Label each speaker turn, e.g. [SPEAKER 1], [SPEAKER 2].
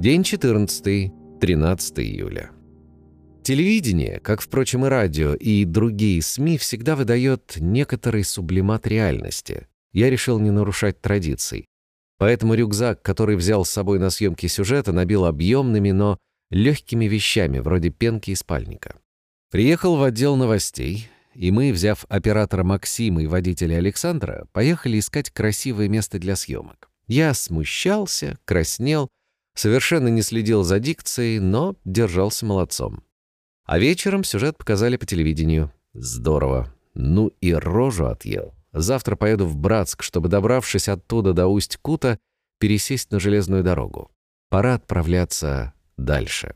[SPEAKER 1] День 14, 13 июля. Телевидение, как, впрочем, и радио, и другие СМИ, всегда выдает некоторый сублимат реальности. Я решил не нарушать традиций. Поэтому рюкзак, который взял с собой на съемки сюжета, набил объемными, но легкими вещами, вроде пенки и спальника. Приехал в отдел новостей, и мы, взяв оператора Максима и водителя Александра, поехали искать красивое место для съемок. Я смущался, краснел, совершенно не следил за дикцией, но держался молодцом. А вечером сюжет показали по телевидению. Здорово. Ну и рожу отъел. Завтра поеду в Братск, чтобы, добравшись оттуда до Усть-Кута, пересесть на железную дорогу. Пора отправляться дальше.